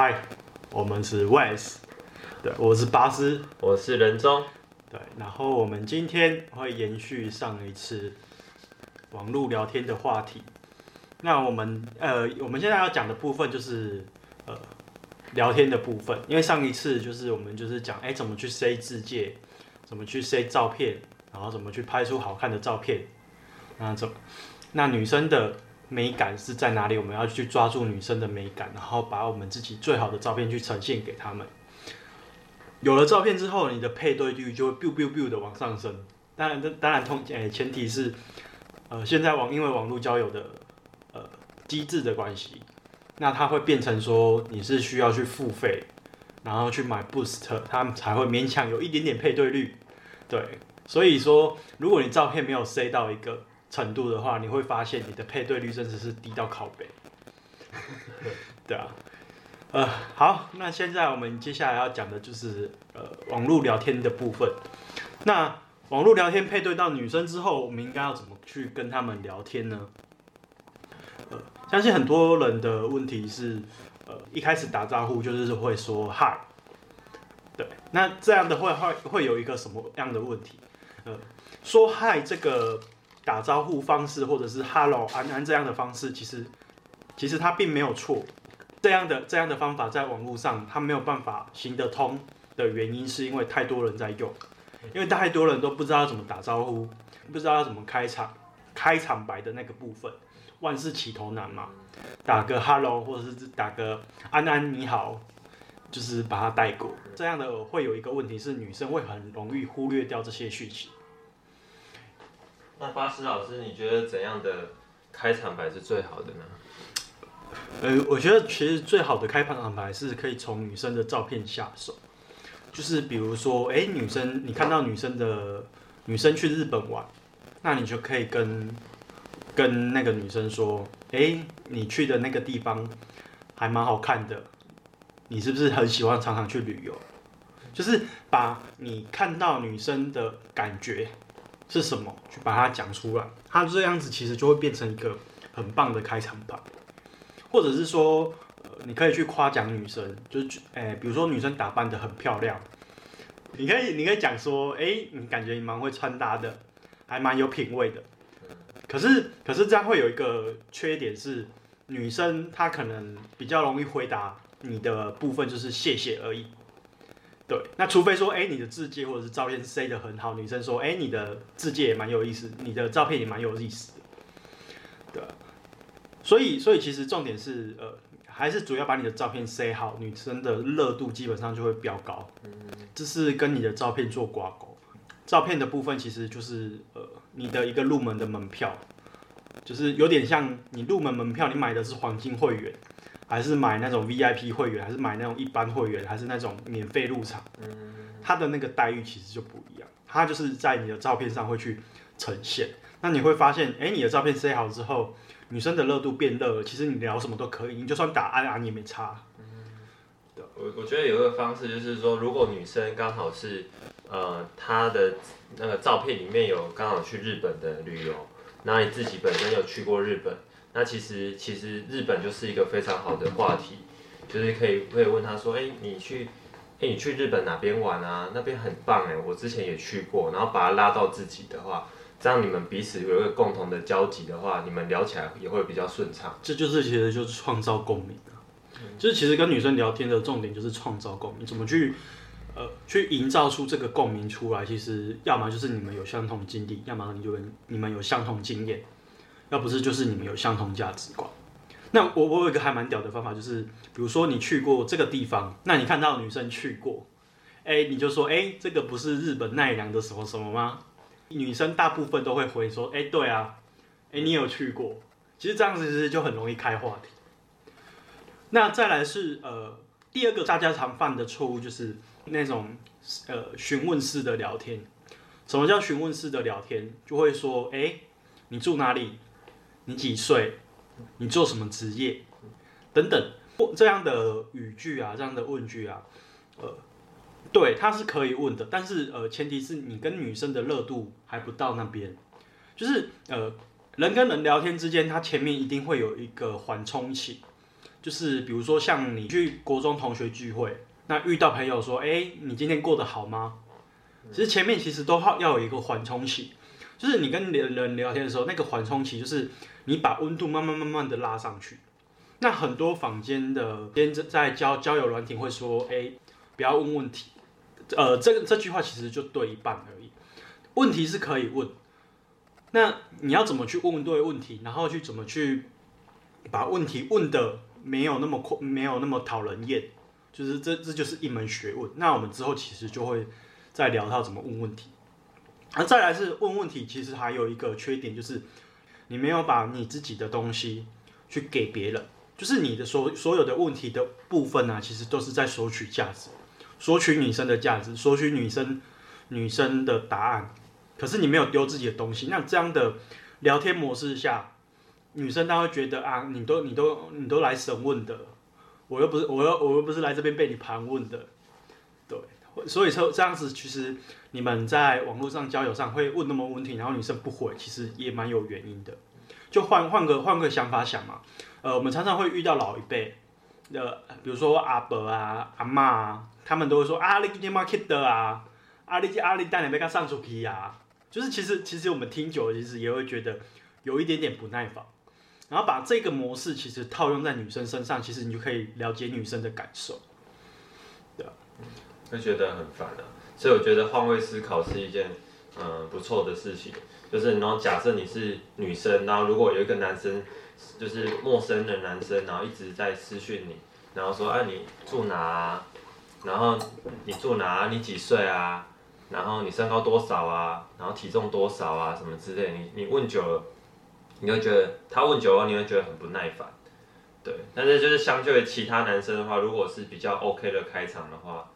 嗨，我们是 Wes，对，我是巴斯，我是仁宗，对，然后我们今天会延续上一次网络聊天的话题。那我们呃，我们现在要讲的部分就是呃聊天的部分，因为上一次就是我们就是讲哎怎么去塞字介，怎么去塞照片，然后怎么去拍出好看的照片，那怎那女生的。美感是在哪里？我们要去抓住女生的美感，然后把我们自己最好的照片去呈现给他们。有了照片之后，你的配对率就会 biu biu biu 的往上升。当然，当然通诶、前提是，呃，现在网因为网络交友的呃机制的关系，那它会变成说你是需要去付费，然后去买 boost，它才会勉强有一点点配对率。对，所以说，如果你照片没有塞到一个。程度的话，你会发现你的配对率甚至是低到靠北。对啊，呃，好，那现在我们接下来要讲的就是呃网络聊天的部分。那网络聊天配对到女生之后，我们应该要怎么去跟他们聊天呢？呃，相信很多人的问题是，呃，一开始打招呼就是会说嗨，对，那这样的会会会有一个什么样的问题？呃，说嗨这个。打招呼方式，或者是 “hello 安安”这样的方式，其实其实它并没有错。这样的这样的方法在网络上它没有办法行得通的原因，是因为太多人在用，因为太多人都不知道怎么打招呼，不知道要怎么开场，开场白的那个部分，万事起头难嘛，打个 “hello” 或者是打个“安安你好”，就是把它带过。这样的会有一个问题是，女生会很容易忽略掉这些讯息。那巴斯老师，你觉得怎样的开场白是最好的呢？呃，我觉得其实最好的开场白是可以从女生的照片下手，就是比如说，哎，女生你看到女生的女生去日本玩，那你就可以跟跟那个女生说，哎，你去的那个地方还蛮好看的，你是不是很喜欢常常去旅游？就是把你看到女生的感觉。是什么？去把它讲出来，它这样子其实就会变成一个很棒的开场白，或者是说，你可以去夸奖女生，就是，诶、欸，比如说女生打扮的很漂亮，你可以，你可以讲说，哎、你感觉你蛮会穿搭的，还蛮有品味的。可是，可是这样会有一个缺点是，女生她可能比较容易回答你的部分就是谢谢而已。对，那除非说，哎，你的字迹或者是照片塞的很好，女生说，哎，你的字迹也蛮有意思，你的照片也蛮有意思的，对。所以，所以其实重点是，呃，还是主要把你的照片塞好，女生的热度基本上就会飙高。嗯，这是跟你的照片做挂钩。照片的部分其实就是，呃，你的一个入门的门票，就是有点像你入门门票，你买的是黄金会员。还是买那种 VIP 会员，还是买那种一般会员，还是那种免费入场，他的那个待遇其实就不一样。他就是在你的照片上会去呈现，那你会发现，哎，你的照片塞好之后，女生的热度变热了，其实你聊什么都可以，你就算打安安也没差。对，我我觉得有一个方式就是说，如果女生刚好是，呃，她的那个照片里面有刚好去日本的旅游，那你自己本身有去过日本。那其实其实日本就是一个非常好的话题，就是可以可以问他说，哎，你去，哎，你去日本哪边玩啊？那边很棒哎，我之前也去过，然后把他拉到自己的话，这样你们彼此有一个共同的交集的话，你们聊起来也会比较顺畅。这就是其实就是创造共鸣啊，就是其实跟女生聊天的重点就是创造共鸣，怎么去呃去营造出这个共鸣出来？其实要么就是你们有相同经历，要么你就你们有相同经验。要不是就是你们有相同价值观，那我我有一个还蛮屌的方法，就是比如说你去过这个地方，那你看到女生去过，哎、你就说哎、这个不是日本奈良的什么什么吗？女生大部分都会回说，哎、对啊，哎、你有去过，其实这样子其实就很容易开话题。那再来是呃第二个大家常犯的错误就是那种呃询问式的聊天。什么叫询问式的聊天？就会说，哎、你住哪里？你几岁？你做什么职业？等等，这样的语句啊，这样的问句啊，呃，对，他是可以问的，但是呃，前提是你跟女生的热度还不到那边，就是呃，人跟人聊天之间，他前面一定会有一个缓冲期，就是比如说像你去国中同学聚会，那遇到朋友说，哎，你今天过得好吗？其实前面其实都要要有一个缓冲期，就是你跟人聊天的时候，那个缓冲期就是你把温度慢慢慢慢的拉上去。那很多坊间的兼在交交友软体会说，哎，不要问问题，呃，这这句话其实就对一半而已。问题是可以问，那你要怎么去问对问题，然后去怎么去把问题问的没有那么困，没有那么讨人厌，就是这这就是一门学问。那我们之后其实就会再聊到怎么问问题。那再来是问问题，其实还有一个缺点就是你没有把你自己的东西去给别人。就是你的所所有的问题的部分呢、啊，其实都是在索取价值，索取女生的价值，索取女生女生的答案。可是你没有丢自己的东西，那这样的聊天模式下，女生她会觉得啊，你都你都你都来审问的，我又不是我又我又不是来这边被你盘问的，所以说这样子其实你们在网络上交友上会问那么问题，然后女生不回，其实也蛮有原因的。就换换个换个想法想嘛。呃，我们常常会遇到老一辈的，比如说阿伯啊、阿嬷啊，他们都会说啊，你今天嘛去的啊，啊你啊你带你要他上出去啊，就是其实其实我们听久了，其实也会觉得有一点点不耐烦。然后把这个模式其实套用在女生身上，其实你就可以了解女生的感受，会觉得很烦啊。所以我觉得换位思考是一件嗯、不错的事情，就是然后假设你是女生，然后如果有一个男生。就是陌生的男生，然后一直在私讯你，然后说，哎、啊，你住哪啊？然后你住哪啊？你几岁啊？然后你身高多少啊？然后体重多少啊？什么之类，你你问久了，你会觉得他问久了，你会觉得很不耐烦。对，但是就是相对于其他男生的话，如果是比较 OK 的开场的话，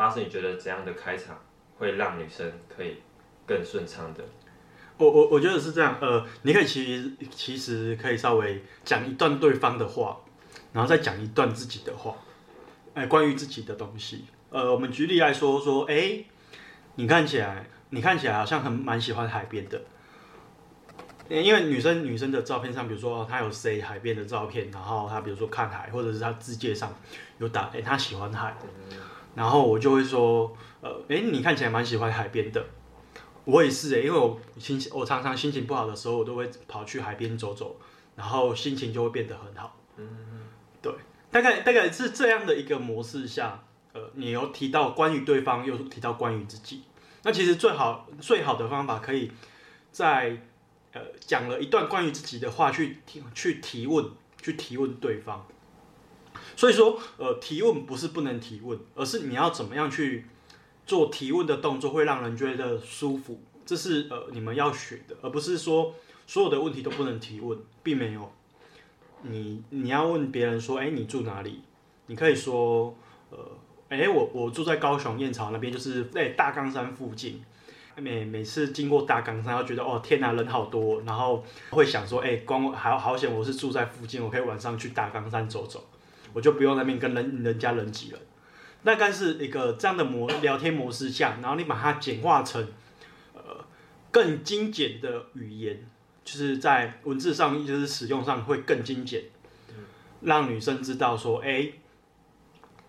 巴士你觉得怎样的开场会让女生可以更顺畅的？我我我觉得是这样，呃，你可以其实其实可以稍微讲一段对方的话，然后再讲一段自己的话，哎，关于自己的东西。呃，我们举例来说说，哎，你看起来你看起来好像很蛮喜欢海边的，因为女生女生的照片上，比如说她有塞海边的照片，然后她比如说看海，或者是她字界上有打，哎，她喜欢海，然后我就会说，呃，哎，你看起来蛮喜欢海边的。我也是诶，因为我心情，我常常心情不好的时候，我都会跑去海边走走，然后心情就会变得很好。嗯嗯，对，大概大概是这样的一个模式下，呃，你有提到关于对方，又提到关于自己，那其实最好最好的方法，可以在呃讲了一段关于自己的话去提去提问，去提问对方。所以说，呃，提问不是不能提问，而是你要怎么样去。做提问的动作会让人觉得舒服，这是呃你们要学的，而不是说所有的问题都不能提问，并没有。你你要问别人说，哎，你住哪里？你可以说，呃，哎，我我住在高雄燕巢那边，就是在大冈山附近。每每次经过大冈山，要觉得哦天哪，人好多，然后会想说，哎，光好好险，我是住在附近，我可以晚上去大冈山走走，我就不用那边跟人人家人挤了。那该是一个这样的模聊天模式下，然后你把它简化成，呃，更精简的语言，就是在文字上就是使用上会更精简，让女生知道说，哎，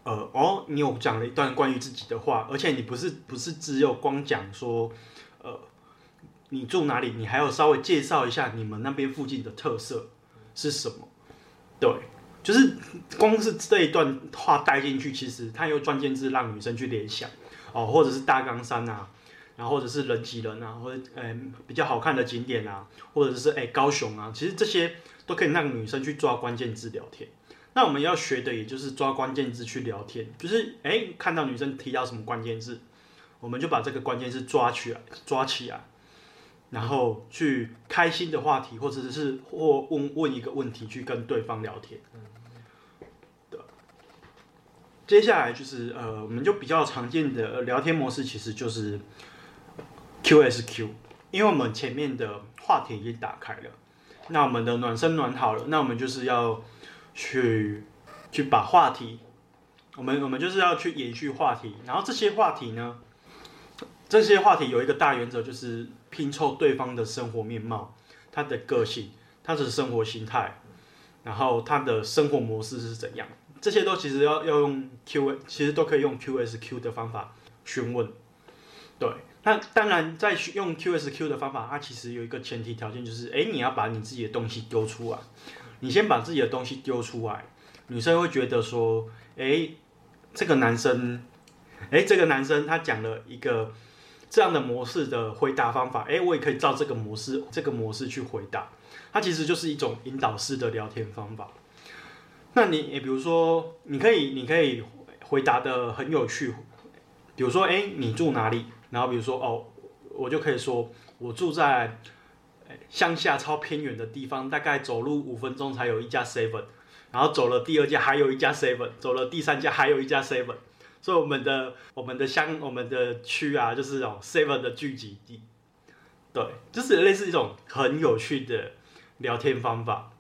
呃，哦，你有讲了一段关于自己的话，而且你不是不是只有光讲说，呃，你住哪里，你还要稍微介绍一下你们那边附近的特色是什么，对。就是光是这一段话带进去，其实它有关键字让女生去联想哦，或者是大冈山啊，然后或者是人挤人啊，或者呃比较好看的景点啊，或者是哎高雄啊，其实这些都可以让女生去抓关键字聊天。那我们要学的也就是抓关键字去聊天，就是哎看到女生提到什么关键字，我们就把这个关键字抓起来，抓起来，然后去开心的话题，或者是或问问一个问题去跟对方聊天。接下来就是呃，我们就比较常见的聊天模式，其实就是 QSQ，因为我们前面的话题已经打开了，那我们的暖身暖好了，那我们就是要去去把话题，我们我们就是要去延续话题，然后这些话题呢，这些话题有一个大原则，就是拼凑对方的生活面貌、他的个性、他的生活心态，然后他的生活模式是怎样，这些都其实要要用 Q，其实都可以用 QSQ 的方法询问。对，那当然在用 QSQ 的方法，它其实有一个前提条件，就是哎，你要把你自己的东西丢出来，你先把自己的东西丢出来，女生会觉得说，哎，这个男生，哎，这个男生他讲了一个。这样的模式的回答方法，哎，我也可以照这个模式，这个模式去回答。它其实就是一种引导式的聊天方法。那你，比如说，你可以，你可以回答得很有趣。比如说，哎，你住哪里？然后，比如说，哦，我就可以说，我住在乡下超偏远的地方，大概走路五分钟才有一家 Seven，然后走了第二家还有一家 Seven，走了第三家还有一家 Seven。所以我们的我们的乡我们的区啊，就是这种 seven 的聚集地，对，就是类似一种很有趣的聊天方法。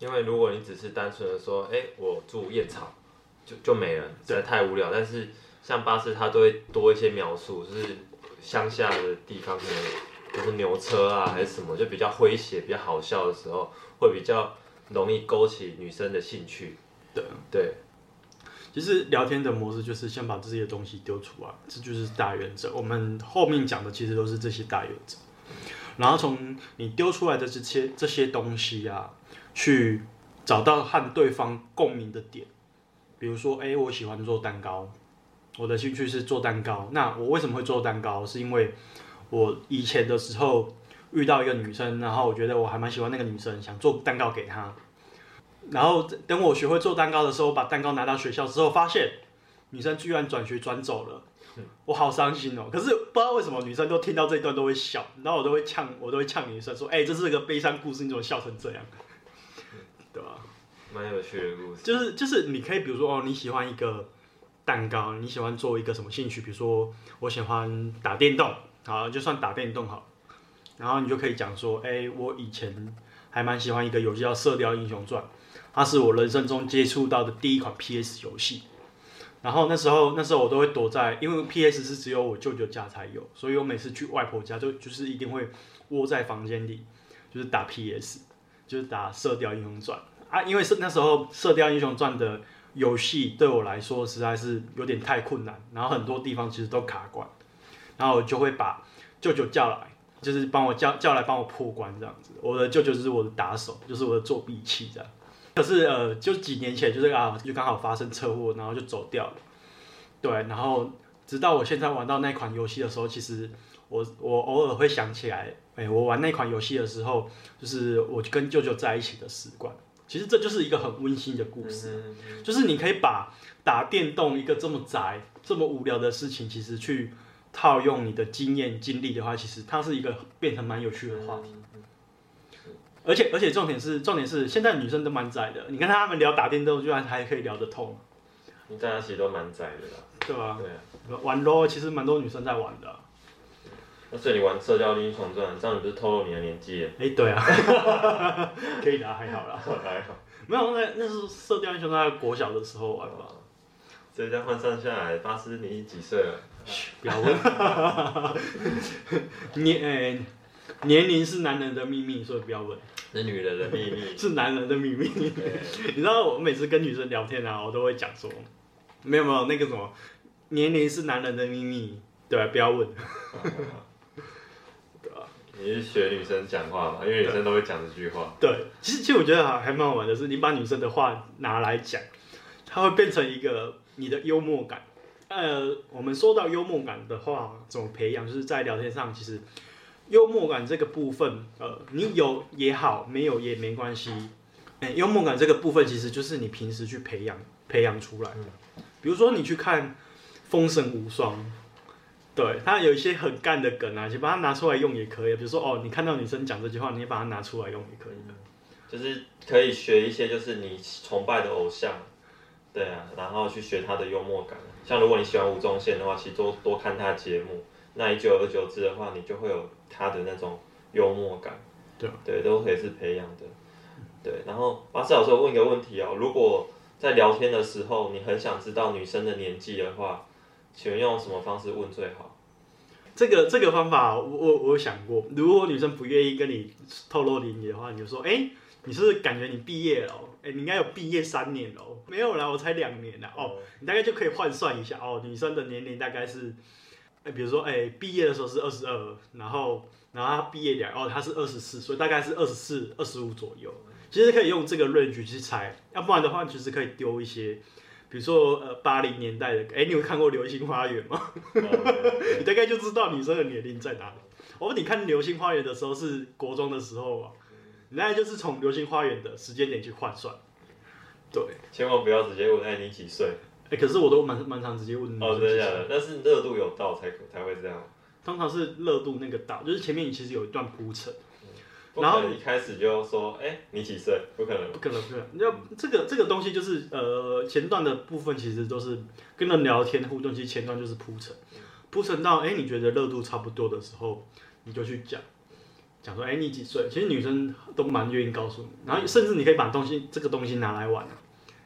因为如果你只是单纯的说，哎、欸，我住燕巢，就就没了，实在太无聊。但是像巴士，它都会多一些描述，就是乡下的地方，可能就是牛车啊，还是什么，就比较诙谐、比较好笑的时候，会比较容易勾起女生的兴趣。对对。其实聊天的模式就是先把这些东西丢出来，这就是大原则。我们后面讲的其实都是这些大原则，然后从你丢出来的这些这些东西啊，去找到和对方共鸣的点。比如说，哎，我喜欢做蛋糕，我的兴趣是做蛋糕。那我为什么会做蛋糕？是因为我以前的时候遇到一个女生，然后我觉得我还蛮喜欢那个女生，想做蛋糕给她。然后等我学会做蛋糕的时候，把蛋糕拿到学校之后，发现女生居然转学转走了，我好伤心哦。可是不知道为什么女生都听到这一段都会笑，然后我都会呛，我都会呛女生说：“哎，这是个悲伤故事，你怎么笑成这样？”对吧？蛮有趣的故事。就是就是，你可以比如说哦，你喜欢一个蛋糕，你喜欢做一个什么兴趣？比如说我喜欢打电动，好，就算打电动好。然后你就可以讲说：“哎，我以前还蛮喜欢一个游戏叫《射雕英雄传》。”它是我人生中接触到的第一款 PS 游戏，然后那时候那时候我都会躲在，因为 PS 是只有我舅舅家才有，所以我每次去外婆家就就是一定会窝在房间里，就是打 PS，就是打射雕英雄传。啊，因为是那时候射雕英雄传的游戏对我来说实在是有点太困难，然后很多地方其实都卡关，然后就会把舅舅叫来，就是帮我叫叫来帮我破关这样子，我的舅舅就是我的打手，就是我的作弊器这样。可是呃，就几年前就是啊，就刚好发生车祸，然后就走掉了。对，然后直到我现在玩到那款游戏的时候，其实我我偶尔会想起来，哎，我玩那款游戏的时候，就是我跟舅舅在一起的时光。其实这就是一个很温馨的故事，就是你可以把打电动一个这么宅、这么无聊的事情，其实去套用你的经验经历的话，其实它是一个变成蛮有趣的话题。而且而且重点是重点是现在女生都蛮宅的，你跟他们聊打电动居然还可以聊得通。你大家其实都蛮宅的啦。对吧？对啊。玩 LOL 其实蛮多女生在玩的。那所以你玩《射雕英雄传》，这样你不是透露你的年纪？哎、欸，对啊。可以的，还好啦。还好。没有，那那是《射雕英雄传》在国小的时候玩吧。所以这样换算下来，巴斯你几岁了？嘘，不要问。你哎。欸年龄是男人的秘密，所以不要问。是女人的秘密。是男人的秘密。你知道我每次跟女生聊天啊，我都会讲说，没有没有那个什么，年龄是男人的秘密，对吧？不要问。对啊。你是学女生讲话嘛？因为女生都会讲这句话。对，其实其实我觉得还还蛮好玩的是，你把女生的话拿来讲，它会变成一个你的幽默感。呃，我们说到幽默感的话，怎么培养？就是在聊天上，其实。幽默感这个部分，呃，你有也好，没有也没关系。欸，幽默感这个部分其实就是你平时去培养、培养出来的。比如说你去看《封神无双》，对，它有一些很干的梗啊，就把它拿出来用也可以。比如说哦，你看到女生讲这句话，你把它拿出来用也可以。就是可以学一些，就是你崇拜的偶像，对啊，然后去学他的幽默感。像如果你喜欢吴宗宪的话，其实多多看他节目。那你久而久之的话，你就会有他的那种幽默感，对，对，都可以是培养的，对。然后巴斯老师问一个问题哦，如果在聊天的时候，你很想知道女生的年纪的话，请问用什么方式问最好？这个这个方法我我我有想过，如果女生不愿意跟你透露年龄的话，你就说，哎，你是不是感觉你毕业了？哎，你应该有毕业三年了。没有啦，我才两年啦。哦，你大概就可以换算一下哦，女生的年龄大概是，哎，比如说哎，毕业的时候是二十二，然后然后他毕业两，哦，他是二十四，所以大概是二十四、二十五左右。其实可以用这个 range 去猜，要不然的话，其实可以丢一些，比如说呃八零年代的，哎，你有看过《流星花园》吗？你大概就知道女生的年龄在哪里。哦，你看《流星花园》的时候是国中的时候啊，你大概就是从《流星花园》的时间点去换算。对，千万不要直接问哎你几岁？哎，可是我都蛮蛮常直接问。哦，真的假的？但是热度有到才才会这样。通常是热度那个到，就是前面你其实有一段铺陈。然后一开始就说，哎，你几岁？不可能，不可能，不可能。你要这个这个东西就是，呃，前段的部分其实都是跟人聊天互动，其实前段就是铺陈，铺陈到，哎，你觉得热度差不多的时候，你就去讲，讲说，哎，你几岁？其实女生都蛮愿意告诉你，然后甚至你可以把东西这个东西拿来玩，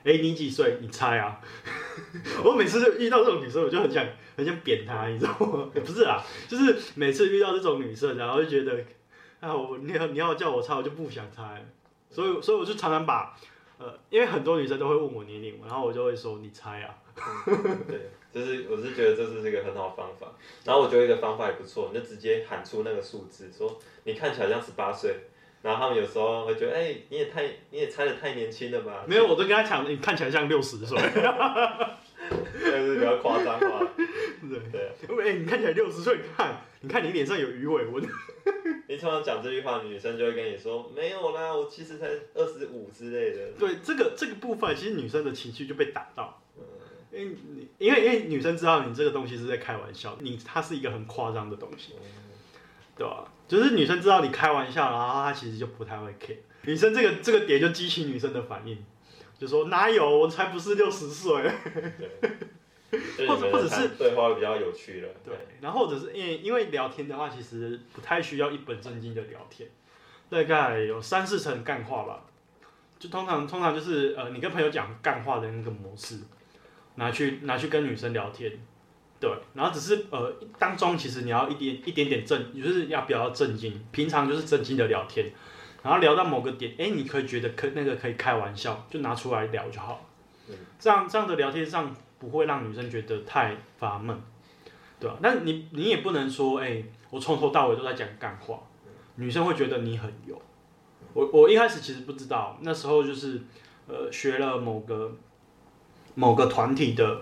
哎，你几岁？你猜啊？我每次就遇到这种女生，我就很想很想扁她，你知道吗？不是啊，就是每次遇到这种女生，然后就觉得。啊我你要你要叫我猜，我就不想猜，所以所以我就常常把，呃，因为很多女生都会问我年龄，然后我就会说你猜啊。对，就是我是觉得这是一个很好的方法，然后我觉得一个方法也不错，你就直接喊出那个数字，说你看起来像十八岁，然后他们有时候会觉得，哎、欸，你也太你也猜的太年轻了吧？没有，我都跟他讲，你看起来像六十岁。但是比较夸张嘛。对对，因为、欸、你看起来六十岁，看，你看你脸上有鱼尾纹。你通常讲这句话，女生就会跟你说没有啦，我其实才二十五之类的。对，这个这个部分，其实女生的情绪就被打到。嗯。因为因为因为女生知道你这个东西是在开玩笑，你它是一个很夸张的东西，嗯、对吧？就是女生知道你开玩笑，然后她其实就不太会 care。女生这个这个点就激起女生的反应，就说哪有，我才不是六十岁。或者或者是对话比较有趣了，对，然后或者是因为因为聊天的话，其实不太需要一本正经的聊天，大概有三四成干话吧，就通常通常就是呃，你跟朋友讲干话的那个模式，拿去拿去跟女生聊天，对，然后只是呃当中其实你要一点一点点正，就是要比较正经，平常就是正经的聊天，然后聊到某个点，哎，你可以觉得可那个可以开玩笑，就拿出来聊就好，嗯，这样这样的聊天上。不会让女生觉得太烦闷，对吧？但你你也不能说，哎、欸，我从头到尾都在讲干话，女生会觉得你很油。我我一开始其实不知道，那时候就是呃学了某个某个团体的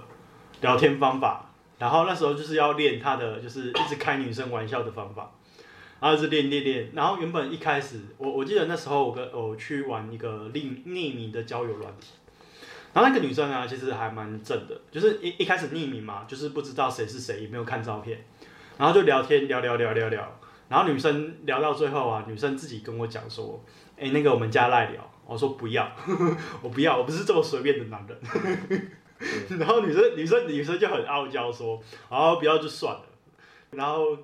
聊天方法，然后那时候就是要练他的就是一直开女生玩笑的方法，然后一直练练练，然后原本一开始我我记得那时候我跟我去玩一个匿匿名的交友软体。然后那个女生呢，其实还蛮正的，就是一一开始匿名嘛，就是不知道谁是谁，也没有看照片，然后就聊天聊聊聊聊聊，然后女生聊到最后啊，女生自己跟我讲说，哎，那个我们家赖聊，我说不要，我不要，我不是这么随便的男人，然后女生女生女生就很傲娇说，然后，不要就算了，然后，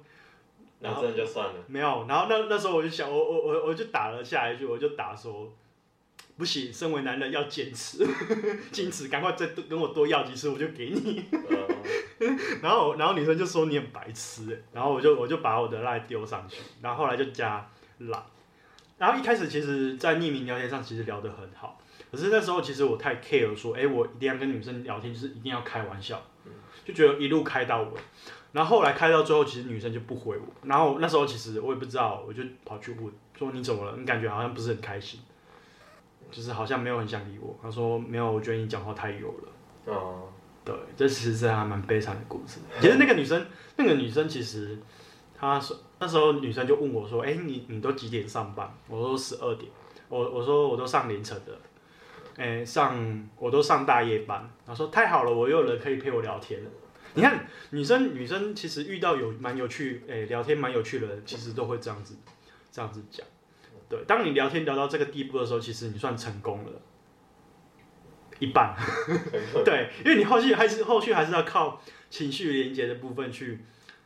然后就算了，没有，然后那那时候我就想，我我我我就打了下一句，我就打说。不行，身为男人要坚持，坚持，赶快再跟我多要几次，我就给你。然后，然后女生就说你很白痴，然后我就我就把我的赖丢上去，然后后来就加赖。然后一开始其实，在匿名聊天上其实聊得很好，可是那时候其实我太 care 说，哎，我一定要跟女生聊天，就是一定要开玩笑，就觉得一路开到尾。然后后来开到最后，其实女生就不回我。然后那时候其实我也不知道，我就跑去问说你怎么了？你感觉好像不是很开心。就是好像没有很想理我，他说没有，我觉得你讲话太油了。哦，对，这其实是还蛮悲惨的故事。其实那个女生，那个女生其实，她说那时候女生就问我说，哎，你你都几点上班？我说十二点。我我说我都上凌晨的，哎，上我都上大夜班。她说太好了，我又有人可以陪我聊天了。你看，女生女生其实遇到有蛮有趣，哎，聊天蛮有趣的人，其实都会这样子这样子讲。对，当你聊天聊到这个地步的时候，其实你算成功了，一半。对，因为你后续还是后续还是要靠情绪连接的部分去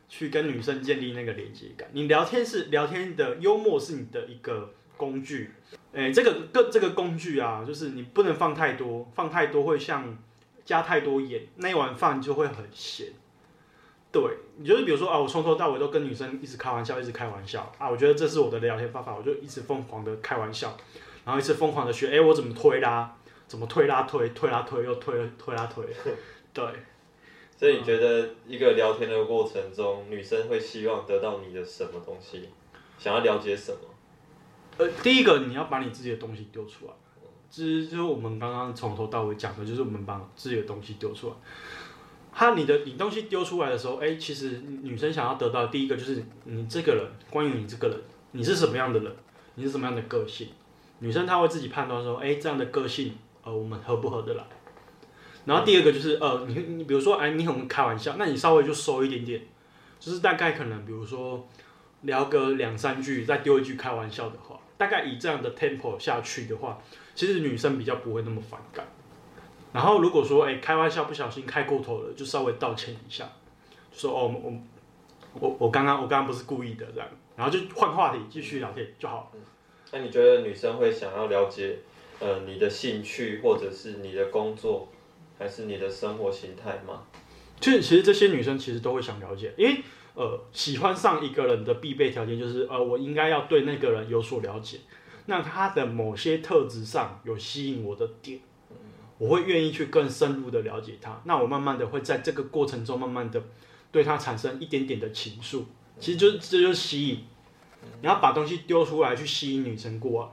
去跟女生建立那个连接感。你聊天是聊天的幽默是你的一个工具，哎，这个个这个工具啊，就是你不能放太多，放太多会像加太多盐，那一碗饭就会很咸。对，你就是比如说啊，我从头到尾都跟女生一直开玩笑，一直开玩笑啊，我觉得这是我的聊天方法，我就一直疯狂的开玩笑，然后一直疯狂的学，哎，我怎么推拉，怎么推拉推，推拉推又推推拉推，对。所以你觉得一个聊天的过程中，女生会希望得到你的什么东西？想要了解什么？呃，第一个你要把你自己的东西丢出来，这就是我们刚刚从头到尾讲的，就是我们把自己的东西丢出来。他你的你东西丢出来的时候，哎，其实女生想要得到第一个就是你这个人，关于你这个人，你是什么样的人，你是什么样的个性，女生她会自己判断说，哎，这样的个性，呃，我们合不合得来？然后第二个就是呃，你你比如说哎，你很开玩笑，那你稍微就收一点点，就是大概可能比如说聊个两三句，再丢一句开玩笑的话，大概以这样的 tempo 下去的话，其实女生比较不会那么反感。然后如果说哎开玩笑不小心开过头了，就稍微道歉一下，就说哦我我我刚刚我刚刚不是故意的这样，然后就换话题继续聊天就好。那你觉得女生会想要了解呃你的兴趣或者是你的工作？还是你的生活形态吗？其实，其实这些女生其实都会想了解，因为呃，喜欢上一个人的必备条件就是呃，我应该要对那个人有所了解。那他的某些特质上有吸引我的点，我会愿意去更深入的了解他。那我慢慢的会在这个过程中，慢慢的对他产生一点点的情愫。其实就这就是吸引，你要把东西丢出来去吸引女生过来，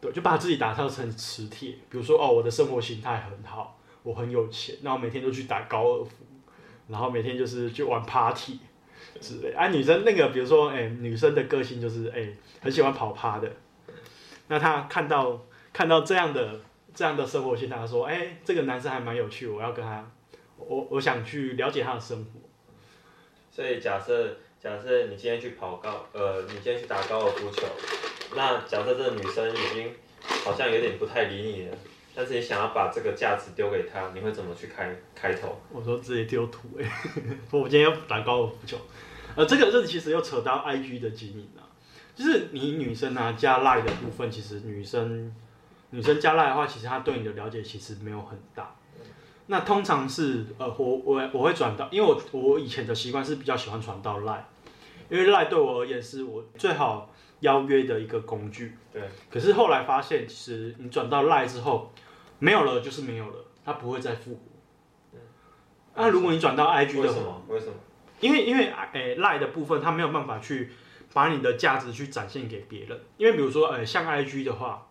对，就把自己打造成磁铁。比如说哦，我的生活形态很好。我很有钱，那我每天都去打高尔夫，然后每天就是去玩 party 之类。啊，女生那个，比如说，哎、女生的个性就是，哎、很喜欢跑趴的。那她看到看到这样的这样的生活形态，她说，哎、这个男生还蛮有趣，我要跟他，我我想去了解他的生活。所以假设假设你今天去跑高，呃，你今天去打高尔夫球，那假设这个女生已经好像有点不太理你了。但是你想要把这个价值丢给他，你会怎么去开开头？我说直接丢土哎，我今天要打高尔夫球，呃，这个这其实又扯到 IG 的经营了，就是你女生啊加赖的部分，其实女生女生加赖的话，其实她对你的了解其实没有很大。那通常是呃我我我会转到，因为我我以前的习惯是比较喜欢传到赖，因为赖对我而言是我最好邀约的一个工具。对。可是后来发现，其实你转到赖之后。没有了就是没有了，它不会再复活。那、啊、如果你转到 IG 的话，为什么？为什么？因为因为诶赖的部分，它没有办法去把你的价值去展现给别人。因为比如说，呃，像 IG 的话，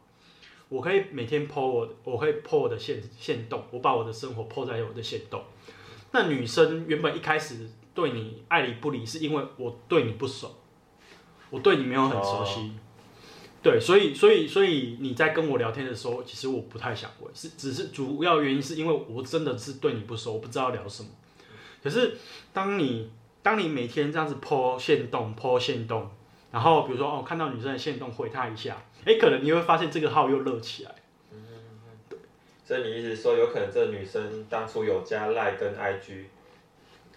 我可以每天 po 我，我会 po 我的限限动，我把我的生活 po 在我的限动。那女生原本一开始对你爱理不理，是因为我对你不熟，我对你没有很熟悉。哦对，所以所以所以你在跟我聊天的时候，其实我不太想问，是只是主要原因是因为我真的是对你不熟，我不知道聊什么。可是当你当你每天这样子 po 限动 po 限动，然后比如说哦看到女生的线动回她一下，哎，可能你会发现这个号又热起来。所以你意思说，有可能这个女生当初有加赖跟 IG。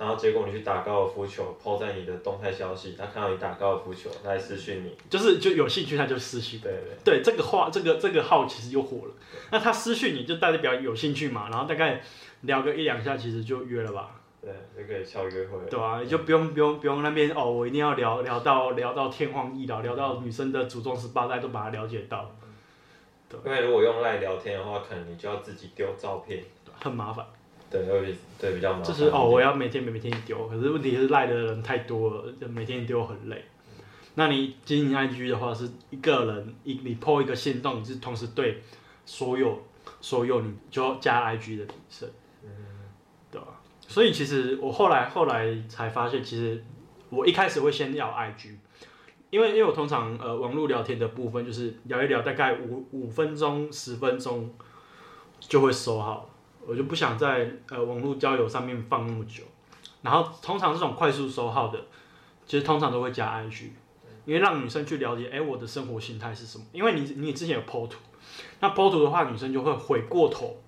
然后结果你去打高尔夫球，po 在你的动态消息，他看到你打高尔夫球，他来私讯你，就是就有兴趣他就私讯。对对对，这个话这个这个号其实又火了。那他私讯你就代表有兴趣嘛，然后大概聊个一两下，其实就约了吧。对，就可以敲约会。对啊，你就不用不用不用那边哦，我一定要聊聊到聊到天荒地老，聊到女生的祖宗十八代都把它了解到。对。因为如果用赖聊天的话，可能你就要自己丢照片，很麻烦。对，会对比较麻烦。就是哦，我要每天每每天丢，可是问题是赖的人太多了，就每天丢很累。那你经营 IG 的话，是一个人一你 po 一个限动，你是同时对所有所有你就要加 IG 的女生，嗯，对吧？所以其实我后来后来才发现，其实我一开始会先要 IG，因为因为我通常呃网络聊天的部分就是聊一聊，大概五五分钟十分钟就会收好。我就不想在呃网络交友上面放那么久，然后通常这种快速收号的，其实通常都会加 IG，因为让女生去了解，哎，我的生活形态是什么？因为你你之前有 po 图，那 po 图的话，女生就会回过头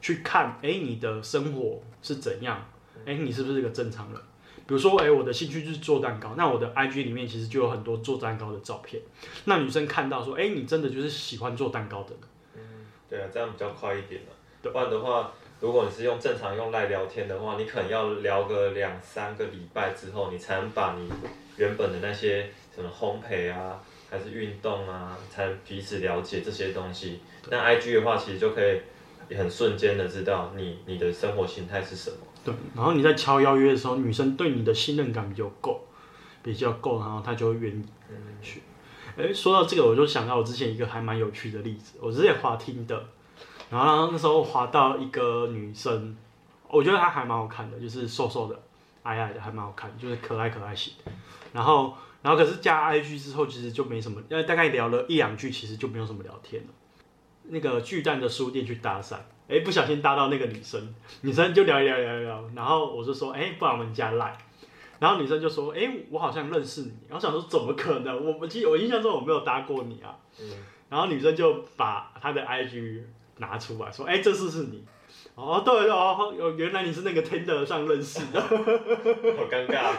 去看，哎，你的生活是怎样？哎，你是不是一个正常人？比如说，哎，我的兴趣就是做蛋糕，那我的 IG 里面其实就有很多做蛋糕的照片，那女生看到说，哎，你真的就是喜欢做蛋糕的。嗯，对啊，这样比较快一点了。不然的话，如果你是用正常用赖聊天的话，你可能要聊个两三个礼拜之后，你才能把你原本的那些什么烘焙啊，还是运动啊，才彼此了解这些东西。那 IG 的话，其实就可以很瞬间的知道你你的生活形态是什么。对，然后你在敲邀约的时候，女生对你的信任感比较够，比较够，然后她就会愿意去。哎、嗯，说到这个，我就想到我之前一个还蛮有趣的例子，我之前滑听的，然后那时候滑到一个女生，我觉得她还蛮好看的，就是瘦瘦的、矮矮的，还蛮好看，就是可爱可爱型。然后。然后可是加 IG 之后，其实就没什么，因为大概聊了一两句，其实就没有什么聊天了。那个巨蛋的书店去搭讪，哎，不小心搭到那个女生，女生就聊一聊聊一聊，然后我就说，哎，不然我们加 Line。然后女生就说，哎，我好像认识你。然后想说，怎么可能？我我记得我印象中我没有搭过你啊。嗯。然后女生就把她的 IG 拿出来说，哎，这次是你。哦，对哦，原来你是那个 Tinder 上认识的，好尴尬。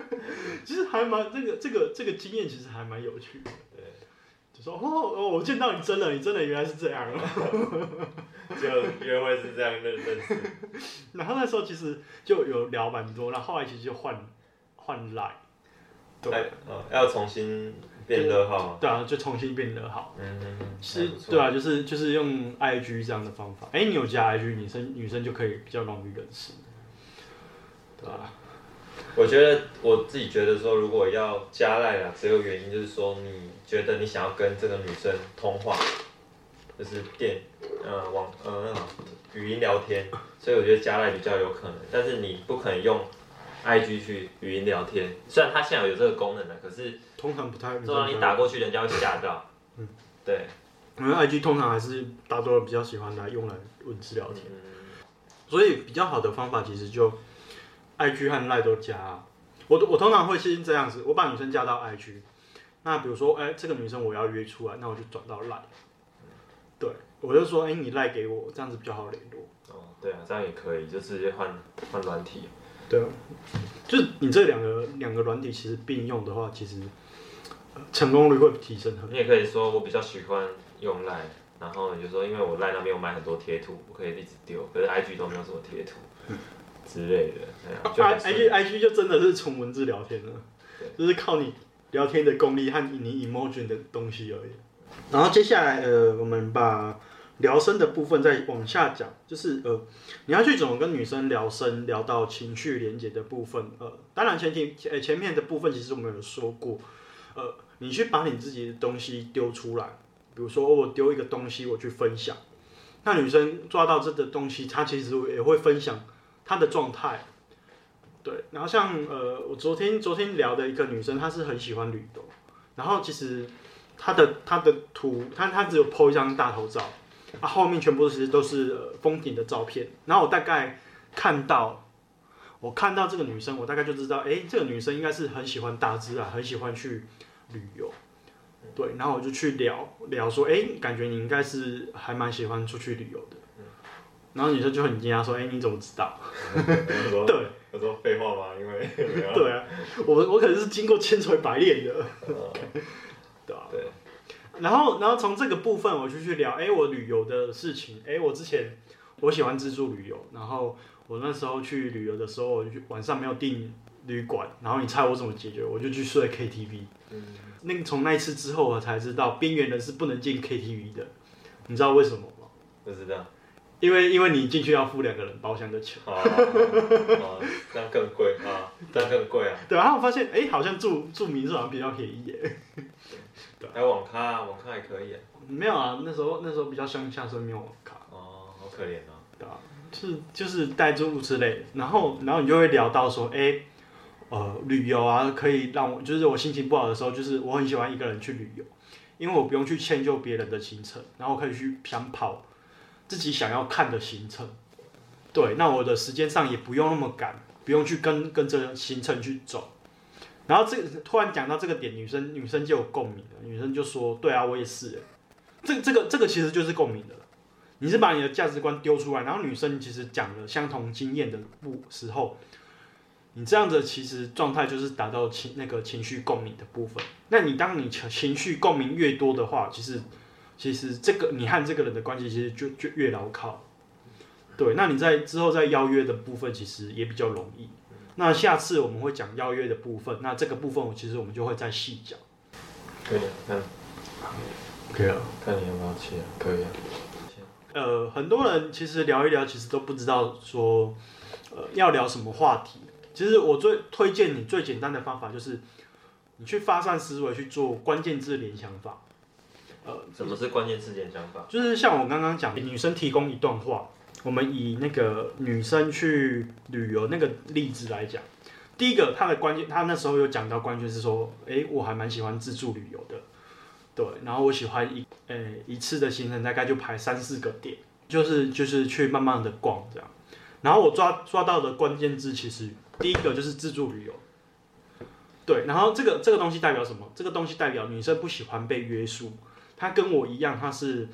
其实还蛮这个这个这个经验，其实还蛮有趣的。对，就说哦哦，我见到你真的，你真的原来是这样。就约会是这样认认识。然后那时候其实就有聊蛮多，然后后来其实就换换 Line。对，哦，要重新。变得好，对啊，就重新变得好。嗯是，对啊，就是就是用 IG 这样的方法。哎、欸，你有加 IG，女生女生就可以比较容易认识，对吧、啊？我觉得我自己觉得说，如果要加赖啊，只有原因就是说，你觉得你想要跟这个女生通话，就是电呃网呃那种语音聊天，所以我觉得加赖比较有可能。但是你不可能用 IG 去语音聊天，虽然它现在有这个功能的，可是。通常不太，就让你打过去，人家会吓到。嗯，对，因为 IG 通常还是大多人比较喜欢来用来文字聊天，嗯，所以比较好的方法其实就 IG 和 Line 都加。我我通常会先这样子，我把女生加到 IG，那比如说，哎、欸，这个女生我要约出来，那我就转到 Line。对，我就说，哎、欸，你 Line 给我，这样子比较好联络。哦，对啊，这样也可以，就直接换换软体。对啊，就是你这两个两个软体其实并用的话，其实。成功率会提升很多。你也可以说，我比较喜欢用 Line，然后你就说，因为我 Line 那边有买很多贴图，我可以一直丢，可是 IG 都没有什么贴图 之类的。I IG IG 就真的是纯文字聊天了，就是靠你聊天的功力和你 emoji 的东西而已。然后接下来呃，我们把聊深的部分再往下讲，就是呃，你要去怎么跟女生聊深，聊到情绪连接的部分。呃，当然前提呃前面的部分其实我们有说过。呃，你去把你自己的东西丢出来，比如说我丢一个东西，我去分享，那女生抓到这个东西，她其实也会分享她的状态，对。然后像呃，我昨天昨天聊的一个女生，她是很喜欢旅游，然后其实她的她的图，她她只有 po 一张大头照，啊，后面全部其实都是呃风景的照片，然后我大概看到。我看到这个女生，我大概就知道，哎、欸，这个女生应该是很喜欢大自然，很喜欢去旅游，对。然后我就去聊聊说，哎、欸，感觉你应该是还蛮喜欢出去旅游的。然后女生就很惊讶说，哎、欸，你怎么知道？对，我说废话吗？因为对啊，我我可能是经过千锤百炼的。然后，然后从这个部分，我就去聊，哎、欸，我旅游的事情，哎、欸，我之前我喜欢自助旅游，然后。我那时候去旅游的时候，我就晚上没有订旅馆，然后你猜我怎么解决？我就去睡 KTV。嗯。那从那一次之后，我才知道边缘人是不能进 KTV 的。你知道为什么吗？不知道。因为因为你进去要付两个人包厢的钱。哦。哦，这样更贵啊！这样更贵啊！对，然后我发现，哎、欸，好像住住民宿好像比较便宜耶。对。还有网咖啊，网咖也可以。没有啊，那时候那时候比较乡下，所以没有网咖。哦，好可怜啊。对啊。是就是带住之类的，然后然后你就会聊到说，哎，呃，旅游啊，可以让我就是我心情不好的时候，就是我很喜欢一个人去旅游，因为我不用去迁就别人的行程，然后可以去想跑自己想要看的行程，对，那我的时间上也不用那么赶，不用去跟跟着行程去走，然后这突然讲到这个点，女生女生就有共鸣了，女生就说，对啊，我也是，这这个这个其实就是共鸣的。你是把你的价值观丢出来，然后女生其实讲了相同经验的部时候，你这样子其实状态就是达到情那个情绪共鸣的部分。那你当你情情绪共鸣越多的话，其实其实这个你和这个人的关系其实就就越牢靠。对，那你在之后再邀约的部分其实也比较容易。那下次我们会讲邀约的部分，那这个部分我其实我们就会再细讲。可以，看，可以啊，看你要不要切，可以啊。呃，很多人其实聊一聊，其实都不知道说，呃，要聊什么话题。其实我最推荐你最简单的方法就是，你去发散思维去做关键字联想法。呃，什么是关键字联想法？就是像我刚刚讲，女生提供一段话，我们以那个女生去旅游那个例子来讲，第一个她的关键，她那时候有讲到关键是说，诶，我还蛮喜欢自助旅游的。对，然后我喜欢一呃一次的行程大概就排三四个点，就是就是去慢慢的逛这样。然后我抓抓到的关键字其实第一个就是自助旅游，对，然后这个这个东西代表什么？这个东西代表女生不喜欢被约束，她跟我一样，她是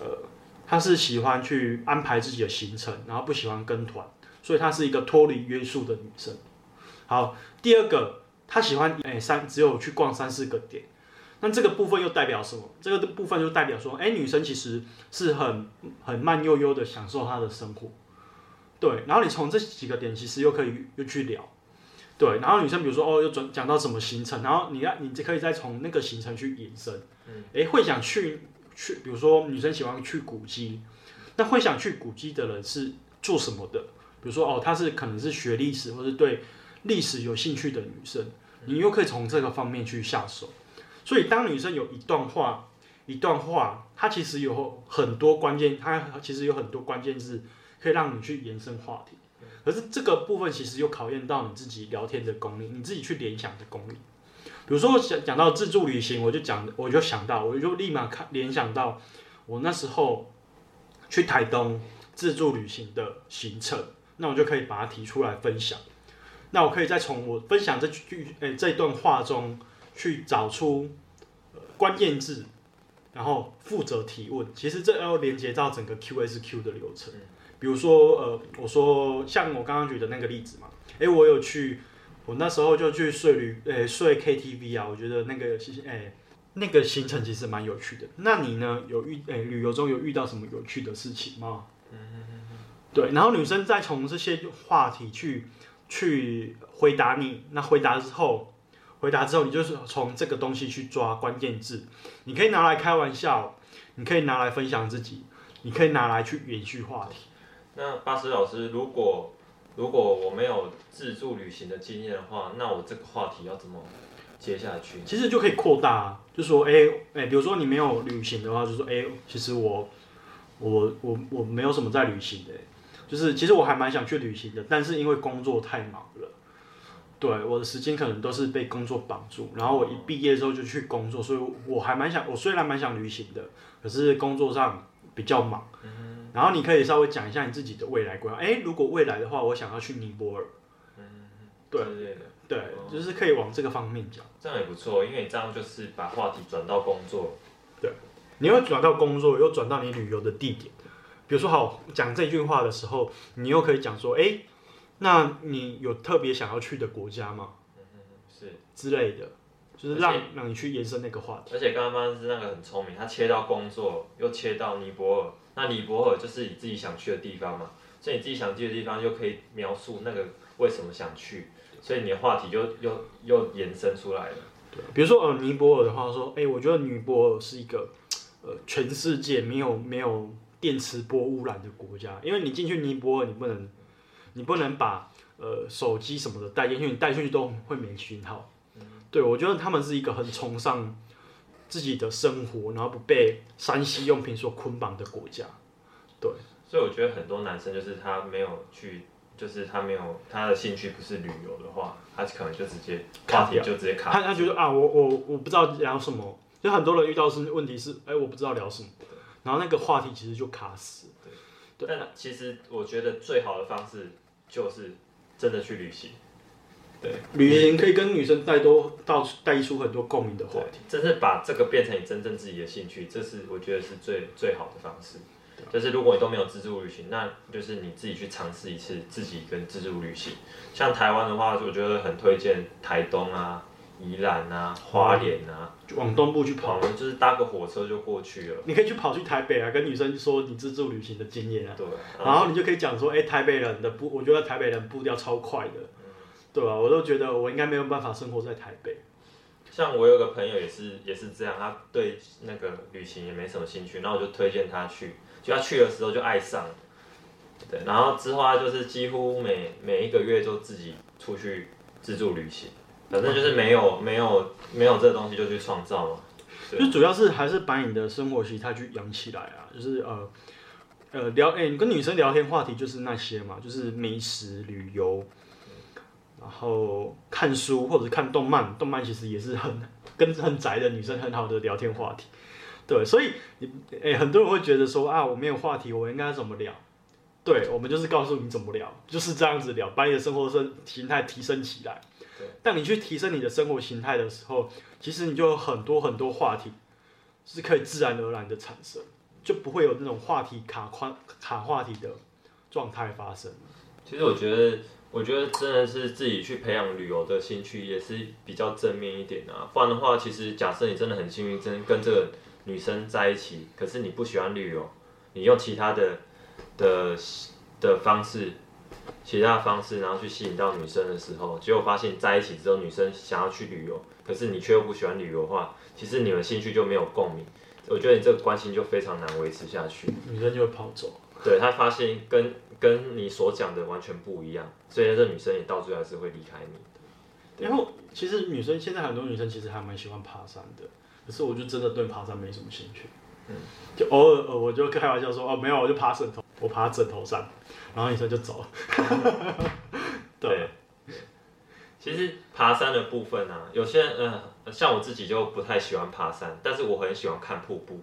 呃她是喜欢去安排自己的行程，然后不喜欢跟团，所以她是一个脱离约束的女生。好，第二个她喜欢哎三只有去逛三四个点。那这个部分又代表什么？这个部分就代表说，哎，女生其实是很很慢悠悠的享受她的生活，对。然后你从这几个点，其实又可以又去聊，对。然后女生比如说，哦，又转讲到什么行程，然后你要你就可以再从那个行程去延伸，哎，会想去去，比如说女生喜欢去古迹，那会想去古迹的人是做什么的？比如说，哦，她是可能是学历史或是对历史有兴趣的女生，你又可以从这个方面去下手。所以，当女生有一段话，一段话，它其实有很多关键，它其实有很多关键字可以让你去延伸话题。可是这个部分其实又考验到你自己聊天的功力，你自己去联想的功力。比如说，我讲讲到自助旅行，我就讲，我就想到，我就立马看联想到我那时候去台东自助旅行的行程，那我就可以把它提出来分享。那我可以再从我分享这句，诶，这段话中。去找出关键字，然后负责提问。其实这要连接到整个 QSQ 的流程。比如说，呃，我说像我刚刚举的那个例子嘛，诶，我有去，我那时候就去睡旅，诶，睡 KTV 啊。我觉得那个，诶，那个行程其实蛮有趣的。那你呢？有遇，诶，旅游中有遇到什么有趣的事情吗？对，然后女生再从这些话题去去回答你，那回答之后。回答之后，你就是从这个东西去抓关键字，你可以拿来开玩笑，你可以拿来分享自己，你可以拿来去延续话题。那巴斯老师，如果如果我没有自助旅行的经验的话，那我这个话题要怎么接下去？其实就可以扩大，就说，哎、欸、哎、比如说你没有旅行的话，就说，哎、其实我我我我没有什么在旅行的，就是其实我还蛮想去旅行的，但是因为工作太忙了。对，我的时间可能都是被工作绑住，然后我一毕业之后就去工作，所以我还蛮想，我虽然蛮想旅行的，可是工作上比较忙。嗯、然后你可以稍微讲一下你自己的未来规划。哎，如果未来的话，我想要去尼泊尔。嗯，对对对，对，就是可以往这个方面讲。这样也不错，因为你这样就是把话题转到工作。对，你又转到工作，又转到你旅游的地点。比如说，好讲这句话的时候，你又可以讲说，哎。那你有特别想要去的国家吗？嗯嗯，是之类的，就是让让你去延伸那个话题。而且刚刚是那个很聪明，他切到工作，又切到尼泊尔。那尼泊尔就是你自己想去的地方嘛，所以你自己想去的地方就可以描述那个为什么想去，所以你的话题就又又延伸出来了。对，比如说呃尼泊尔的话说，哎、欸，我觉得尼泊尔是一个呃全世界没有没有电磁波污染的国家，因为你进去尼泊尔你不能。你不能把呃手机什么的带进去，你带进去都会没讯号。嗯、对，我觉得他们是一个很崇尚自己的生活，然后不被山西用品所捆绑的国家。对，所以我觉得很多男生就是他没有去，就是他没有他的兴趣不是旅游的话，他可能就直接话题就直接卡。他他觉得啊，我我我不知道聊什么，就很多人遇到是问题是，哎、欸，我不知道聊什么，然后那个话题其实就卡死。对，对但其实我觉得最好的方式。就是真的去旅行，对，旅行可以跟女生带多到带出很多共鸣的话题，真是把这个变成你真正自己的兴趣，这是我觉得是最最好的方式。就是如果你都没有自助旅行，那就是你自己去尝试一次自己跟自助旅行。像台湾的话，我觉得很推荐台东啊。宜兰啊，花莲啊，就往东部去跑，就是搭个火车就过去了。你可以去跑去台北啊，跟女生说你自助旅行的经验啊。对。然后你就可以讲说，哎、欸，台北人的步，我觉得台北人步调超快的。嗯、对啊，我都觉得我应该没有办法生活在台北。像我有个朋友也是也是这样，他对那个旅行也没什么兴趣，然后我就推荐他去，就他去的时候就爱上了，对，然后之后他就是几乎每每一个月就自己出去自助旅行，反正就是没有没有没有这个东西就去创造嘛，就主要是还是把你的生活习态去养起来啊，就是呃呃聊，哎、欸，你跟女生聊天话题就是那些嘛，就是美食旅游。然后看书或者看动漫，动漫其实也是很跟很宅的女生很好的聊天话题，对，所以你诶很多人会觉得说啊，我没有话题，我应该怎么聊？对，我们就是告诉你怎么聊，就是这样子聊，把你的生活生形态提升起来。对，当你去提升你的生活形态的时候，其实你就有很多很多话题是可以自然而然的产生，就不会有那种话题卡宽卡话题的状态发生。其实我觉得。我觉得真的是自己去培养旅游的兴趣也是比较正面一点啊，不然的话，其实假设你真的很幸运，真跟这个女生在一起，可是你不喜欢旅游，你用其他的的的方式，其他的方式，然后去吸引到女生的时候，结果发现在一起之后，女生想要去旅游，可是你却又不喜欢旅游的话，其实你们兴趣就没有共鸣，我觉得你这个关系就非常难维持下去，女生就会跑走。对，她发现跟跟你所讲的完全不一样，所以这女生也到最后还是会离开你。然后其实女生现在很多女生其实还蛮喜欢爬山的，可是我就真的对爬山没什么兴趣。嗯，就偶尔我就开玩笑说哦没有，我就爬枕头，我爬枕头山，然后女生就走了。对，其实爬山的部分啊，有些人嗯、呃，像我自己就不太喜欢爬山，但是我很喜欢看瀑布。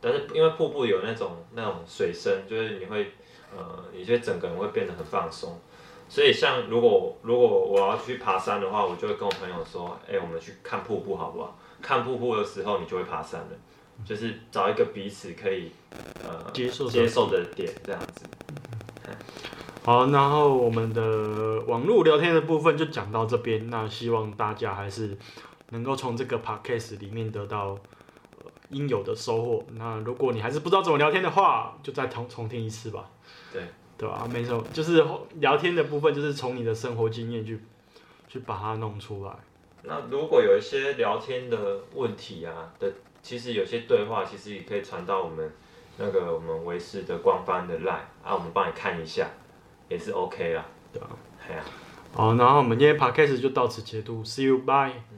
但是因为瀑布有那种那种水声，就是你会，呃，你就整个人会变得很放松。所以像如果如果我要去爬山的话，我就会跟我朋友说，哎、欸，我们去看瀑布好不好？看瀑布的时候，你就会爬山了，就是找一个彼此可以呃接受接受的点这样子。好，然后我们的网络聊天的部分就讲到这边，那希望大家还是能够从这个 podcast 里面得到。应有的收获。那如果你还是不知道怎么聊天的话，就再重重听一次吧。对，对吧？没错，就是聊天的部分，就是从你的生活经验去去把它弄出来。那如果有一些聊天的问题啊的，其实有些对话，其实也可以传到我们那个我们维视的官方的 line 啊，我们帮你看一下，也是 OK 啦。对啊，哎呀，好，然后我们今天 podcast 就到此结束，See you，bye。